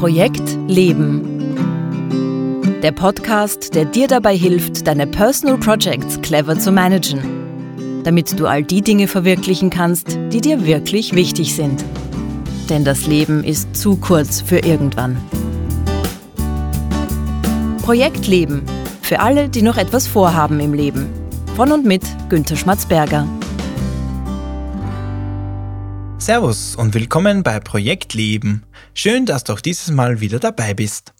Projekt Leben. Der Podcast, der dir dabei hilft, deine Personal Projects clever zu managen, damit du all die Dinge verwirklichen kannst, die dir wirklich wichtig sind. Denn das Leben ist zu kurz für irgendwann. Projekt Leben. Für alle, die noch etwas vorhaben im Leben. Von und mit Günter Schmatzberger. Servus und willkommen bei Projekt Leben. Schön, dass du auch dieses Mal wieder dabei bist.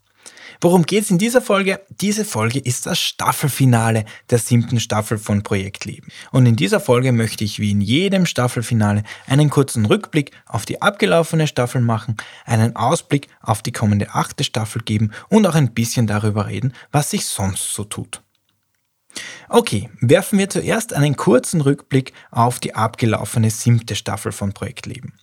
Worum geht's in dieser Folge? Diese Folge ist das Staffelfinale der siebten Staffel von Projekt Leben. Und in dieser Folge möchte ich wie in jedem Staffelfinale einen kurzen Rückblick auf die abgelaufene Staffel machen, einen Ausblick auf die kommende achte Staffel geben und auch ein bisschen darüber reden, was sich sonst so tut. Okay, werfen wir zuerst einen kurzen Rückblick auf die abgelaufene siebte Staffel von Projekt Leben.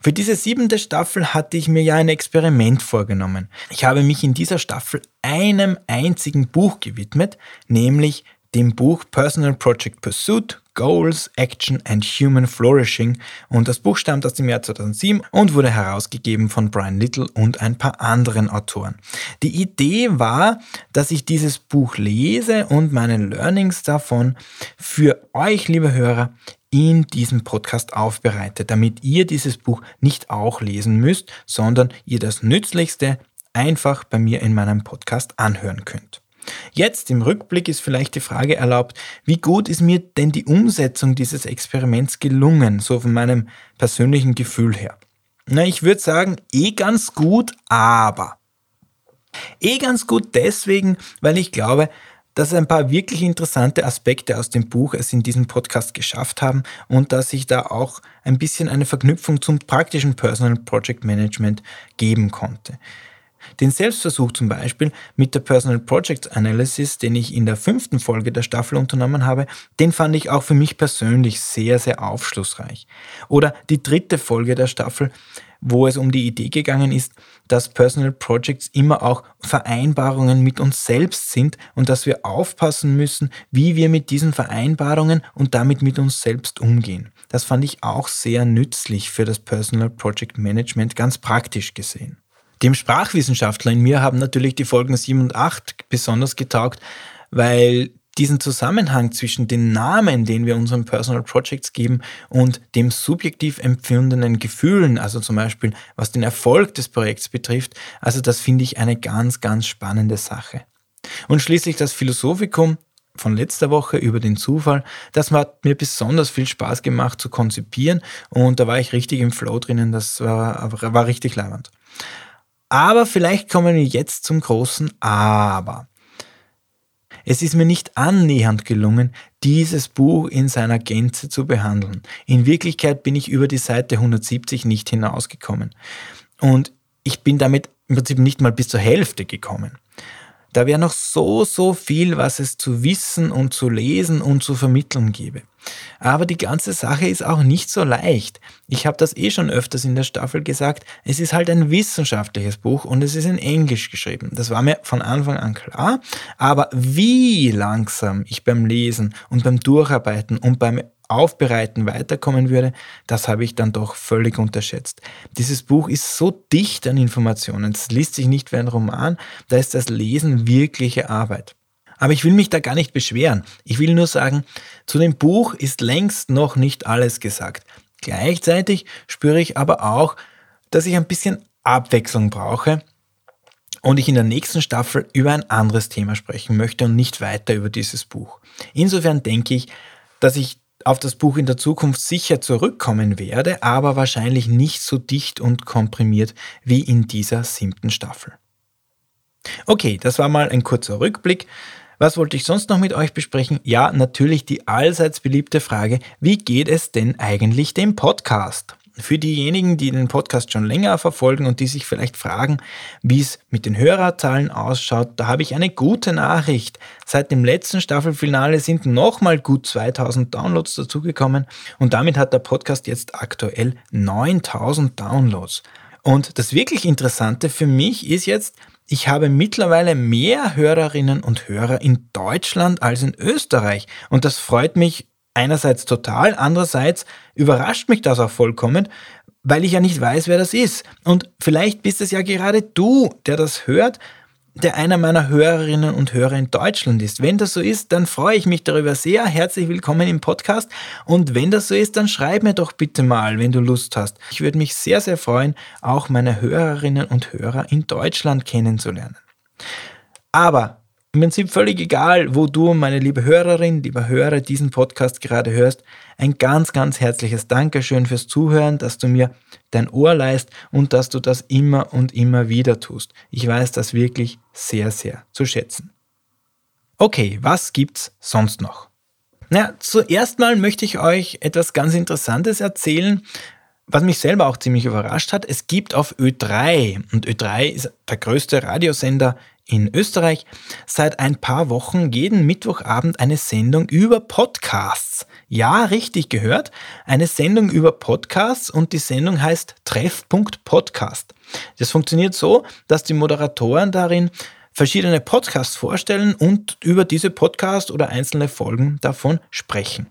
Für diese siebente Staffel hatte ich mir ja ein Experiment vorgenommen. Ich habe mich in dieser Staffel einem einzigen Buch gewidmet, nämlich dem Buch Personal Project Pursuit, Goals, Action and Human Flourishing und das Buch stammt aus dem Jahr 2007 und wurde herausgegeben von Brian Little und ein paar anderen Autoren. Die Idee war, dass ich dieses Buch lese und meine Learnings davon für euch, liebe Hörer, in diesem Podcast aufbereite, damit ihr dieses Buch nicht auch lesen müsst, sondern ihr das Nützlichste einfach bei mir in meinem Podcast anhören könnt. Jetzt im Rückblick ist vielleicht die Frage erlaubt, wie gut ist mir denn die Umsetzung dieses Experiments gelungen, so von meinem persönlichen Gefühl her? Na, ich würde sagen, eh ganz gut, aber. Eh ganz gut deswegen, weil ich glaube, dass ein paar wirklich interessante Aspekte aus dem Buch es in diesem Podcast geschafft haben und dass ich da auch ein bisschen eine Verknüpfung zum praktischen Personal Project Management geben konnte. Den Selbstversuch zum Beispiel mit der Personal Project Analysis, den ich in der fünften Folge der Staffel unternommen habe, den fand ich auch für mich persönlich sehr, sehr aufschlussreich. Oder die dritte Folge der Staffel, wo es um die Idee gegangen ist, dass Personal Projects immer auch Vereinbarungen mit uns selbst sind und dass wir aufpassen müssen, wie wir mit diesen Vereinbarungen und damit mit uns selbst umgehen. Das fand ich auch sehr nützlich für das Personal Project Management ganz praktisch gesehen. Dem Sprachwissenschaftler in mir haben natürlich die Folgen 7 und 8 besonders getaugt, weil diesen Zusammenhang zwischen den Namen, den wir unseren Personal Projects geben, und dem subjektiv empfundenen Gefühlen, also zum Beispiel was den Erfolg des Projekts betrifft, also das finde ich eine ganz, ganz spannende Sache. Und schließlich das Philosophikum von letzter Woche über den Zufall, das hat mir besonders viel Spaß gemacht zu konzipieren und da war ich richtig im Flow drinnen, das war, war richtig leibend. Aber vielleicht kommen wir jetzt zum großen Aber. Es ist mir nicht annähernd gelungen, dieses Buch in seiner Gänze zu behandeln. In Wirklichkeit bin ich über die Seite 170 nicht hinausgekommen. Und ich bin damit im Prinzip nicht mal bis zur Hälfte gekommen. Da wäre noch so, so viel, was es zu wissen und zu lesen und zu vermitteln gäbe. Aber die ganze Sache ist auch nicht so leicht. Ich habe das eh schon öfters in der Staffel gesagt. Es ist halt ein wissenschaftliches Buch und es ist in Englisch geschrieben. Das war mir von Anfang an klar. Aber wie langsam ich beim Lesen und beim Durcharbeiten und beim Aufbereiten weiterkommen würde, das habe ich dann doch völlig unterschätzt. Dieses Buch ist so dicht an Informationen, es liest sich nicht wie ein Roman, da ist das Lesen wirkliche Arbeit. Aber ich will mich da gar nicht beschweren. Ich will nur sagen, zu dem Buch ist längst noch nicht alles gesagt. Gleichzeitig spüre ich aber auch, dass ich ein bisschen Abwechslung brauche und ich in der nächsten Staffel über ein anderes Thema sprechen möchte und nicht weiter über dieses Buch. Insofern denke ich, dass ich auf das Buch in der Zukunft sicher zurückkommen werde, aber wahrscheinlich nicht so dicht und komprimiert wie in dieser siebten Staffel. Okay, das war mal ein kurzer Rückblick. Was wollte ich sonst noch mit euch besprechen? Ja, natürlich die allseits beliebte Frage, wie geht es denn eigentlich dem Podcast? Für diejenigen, die den Podcast schon länger verfolgen und die sich vielleicht fragen, wie es mit den Hörerzahlen ausschaut, da habe ich eine gute Nachricht. Seit dem letzten Staffelfinale sind nochmal gut 2000 Downloads dazugekommen und damit hat der Podcast jetzt aktuell 9000 Downloads. Und das wirklich Interessante für mich ist jetzt, ich habe mittlerweile mehr Hörerinnen und Hörer in Deutschland als in Österreich und das freut mich einerseits total, andererseits überrascht mich das auch vollkommen, weil ich ja nicht weiß, wer das ist. Und vielleicht bist es ja gerade du, der das hört, der einer meiner Hörerinnen und Hörer in Deutschland ist. Wenn das so ist, dann freue ich mich darüber sehr. Herzlich willkommen im Podcast. Und wenn das so ist, dann schreib mir doch bitte mal, wenn du Lust hast. Ich würde mich sehr, sehr freuen, auch meine Hörerinnen und Hörer in Deutschland kennenzulernen. Aber im Prinzip völlig egal, wo du, meine liebe Hörerin, lieber Hörer, diesen Podcast gerade hörst. Ein ganz, ganz herzliches Dankeschön fürs Zuhören, dass du mir dein Ohr leist und dass du das immer und immer wieder tust. Ich weiß das wirklich sehr, sehr zu schätzen. Okay, was gibt's sonst noch? Na, zuerst mal möchte ich euch etwas ganz Interessantes erzählen, was mich selber auch ziemlich überrascht hat. Es gibt auf Ö3, und Ö3 ist der größte Radiosender in Österreich seit ein paar Wochen jeden Mittwochabend eine Sendung über Podcasts. Ja, richtig gehört, eine Sendung über Podcasts und die Sendung heißt Treffpunkt Podcast. Das funktioniert so, dass die Moderatoren darin verschiedene Podcasts vorstellen und über diese Podcasts oder einzelne Folgen davon sprechen.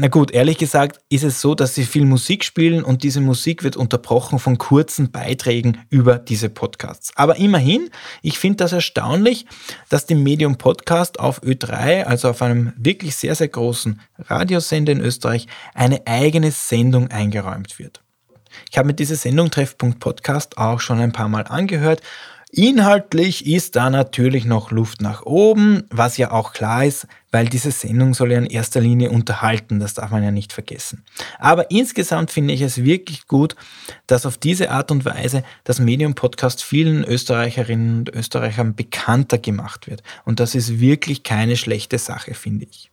Na gut, ehrlich gesagt ist es so, dass sie viel Musik spielen und diese Musik wird unterbrochen von kurzen Beiträgen über diese Podcasts. Aber immerhin, ich finde das erstaunlich, dass dem Medium Podcast auf Ö3, also auf einem wirklich sehr, sehr großen Radiosender in Österreich, eine eigene Sendung eingeräumt wird. Ich habe mir diese Sendung Treffpunkt Podcast auch schon ein paar Mal angehört Inhaltlich ist da natürlich noch Luft nach oben, was ja auch klar ist, weil diese Sendung soll ja in erster Linie unterhalten, das darf man ja nicht vergessen. Aber insgesamt finde ich es wirklich gut, dass auf diese Art und Weise das Medium-Podcast vielen Österreicherinnen und Österreichern bekannter gemacht wird. Und das ist wirklich keine schlechte Sache, finde ich.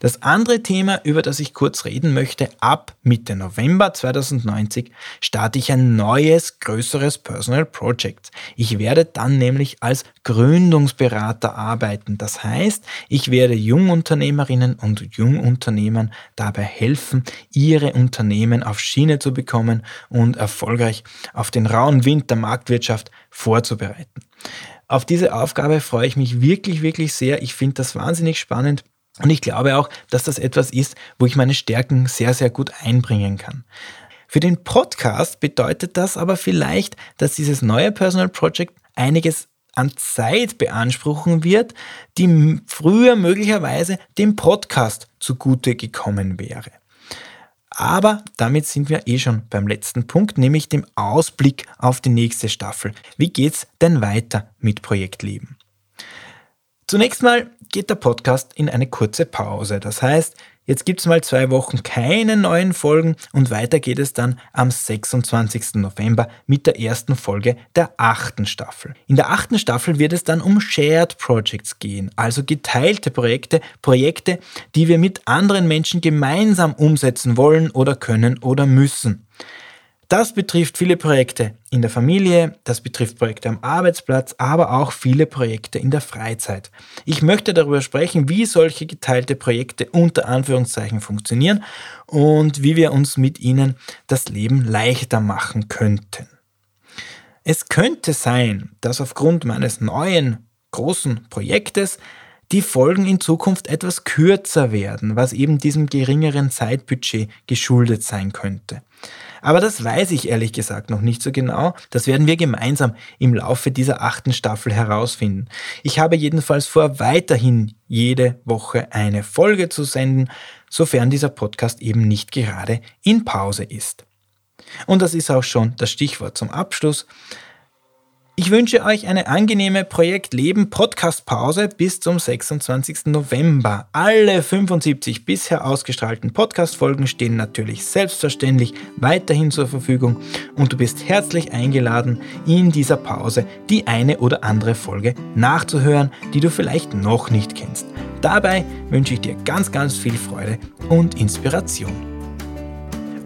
Das andere Thema, über das ich kurz reden möchte, ab Mitte November 2090 starte ich ein neues, größeres Personal Project. Ich werde dann nämlich als Gründungsberater arbeiten. Das heißt, ich werde Jungunternehmerinnen und Jungunternehmern dabei helfen, ihre Unternehmen auf Schiene zu bekommen und erfolgreich auf den rauen Wind der Marktwirtschaft vorzubereiten. Auf diese Aufgabe freue ich mich wirklich, wirklich sehr. Ich finde das wahnsinnig spannend. Und ich glaube auch, dass das etwas ist, wo ich meine Stärken sehr, sehr gut einbringen kann. Für den Podcast bedeutet das aber vielleicht, dass dieses neue Personal Project einiges an Zeit beanspruchen wird, die früher möglicherweise dem Podcast zugute gekommen wäre. Aber damit sind wir eh schon beim letzten Punkt, nämlich dem Ausblick auf die nächste Staffel. Wie geht's denn weiter mit Projektleben? Zunächst mal geht der Podcast in eine kurze Pause. Das heißt, jetzt gibt es mal zwei Wochen keine neuen Folgen und weiter geht es dann am 26. November mit der ersten Folge der achten Staffel. In der achten Staffel wird es dann um Shared Projects gehen, also geteilte Projekte, Projekte, die wir mit anderen Menschen gemeinsam umsetzen wollen oder können oder müssen. Das betrifft viele Projekte in der Familie, das betrifft Projekte am Arbeitsplatz, aber auch viele Projekte in der Freizeit. Ich möchte darüber sprechen, wie solche geteilte Projekte unter Anführungszeichen funktionieren und wie wir uns mit ihnen das Leben leichter machen könnten. Es könnte sein, dass aufgrund meines neuen großen Projektes die Folgen in Zukunft etwas kürzer werden, was eben diesem geringeren Zeitbudget geschuldet sein könnte. Aber das weiß ich ehrlich gesagt noch nicht so genau. Das werden wir gemeinsam im Laufe dieser achten Staffel herausfinden. Ich habe jedenfalls vor, weiterhin jede Woche eine Folge zu senden, sofern dieser Podcast eben nicht gerade in Pause ist. Und das ist auch schon das Stichwort zum Abschluss. Ich wünsche euch eine angenehme Projekt Leben Podcast Pause bis zum 26. November. Alle 75 bisher ausgestrahlten Podcast Folgen stehen natürlich selbstverständlich weiterhin zur Verfügung und du bist herzlich eingeladen, in dieser Pause die eine oder andere Folge nachzuhören, die du vielleicht noch nicht kennst. Dabei wünsche ich dir ganz, ganz viel Freude und Inspiration.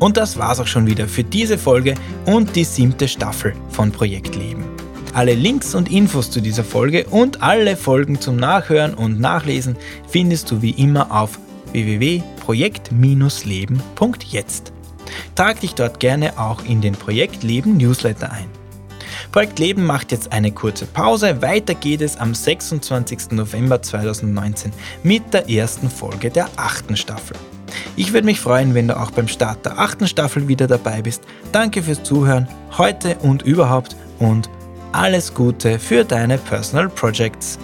Und das war's auch schon wieder für diese Folge und die siebte Staffel von Projekt Leben. Alle Links und Infos zu dieser Folge und alle Folgen zum Nachhören und Nachlesen findest du wie immer auf www.projekt-leben.jetzt. Trag dich dort gerne auch in den Projekt Leben Newsletter ein. Projekt Leben macht jetzt eine kurze Pause. Weiter geht es am 26. November 2019 mit der ersten Folge der achten Staffel. Ich würde mich freuen, wenn du auch beim Start der achten Staffel wieder dabei bist. Danke fürs Zuhören, heute und überhaupt und alles Gute für deine Personal Projects.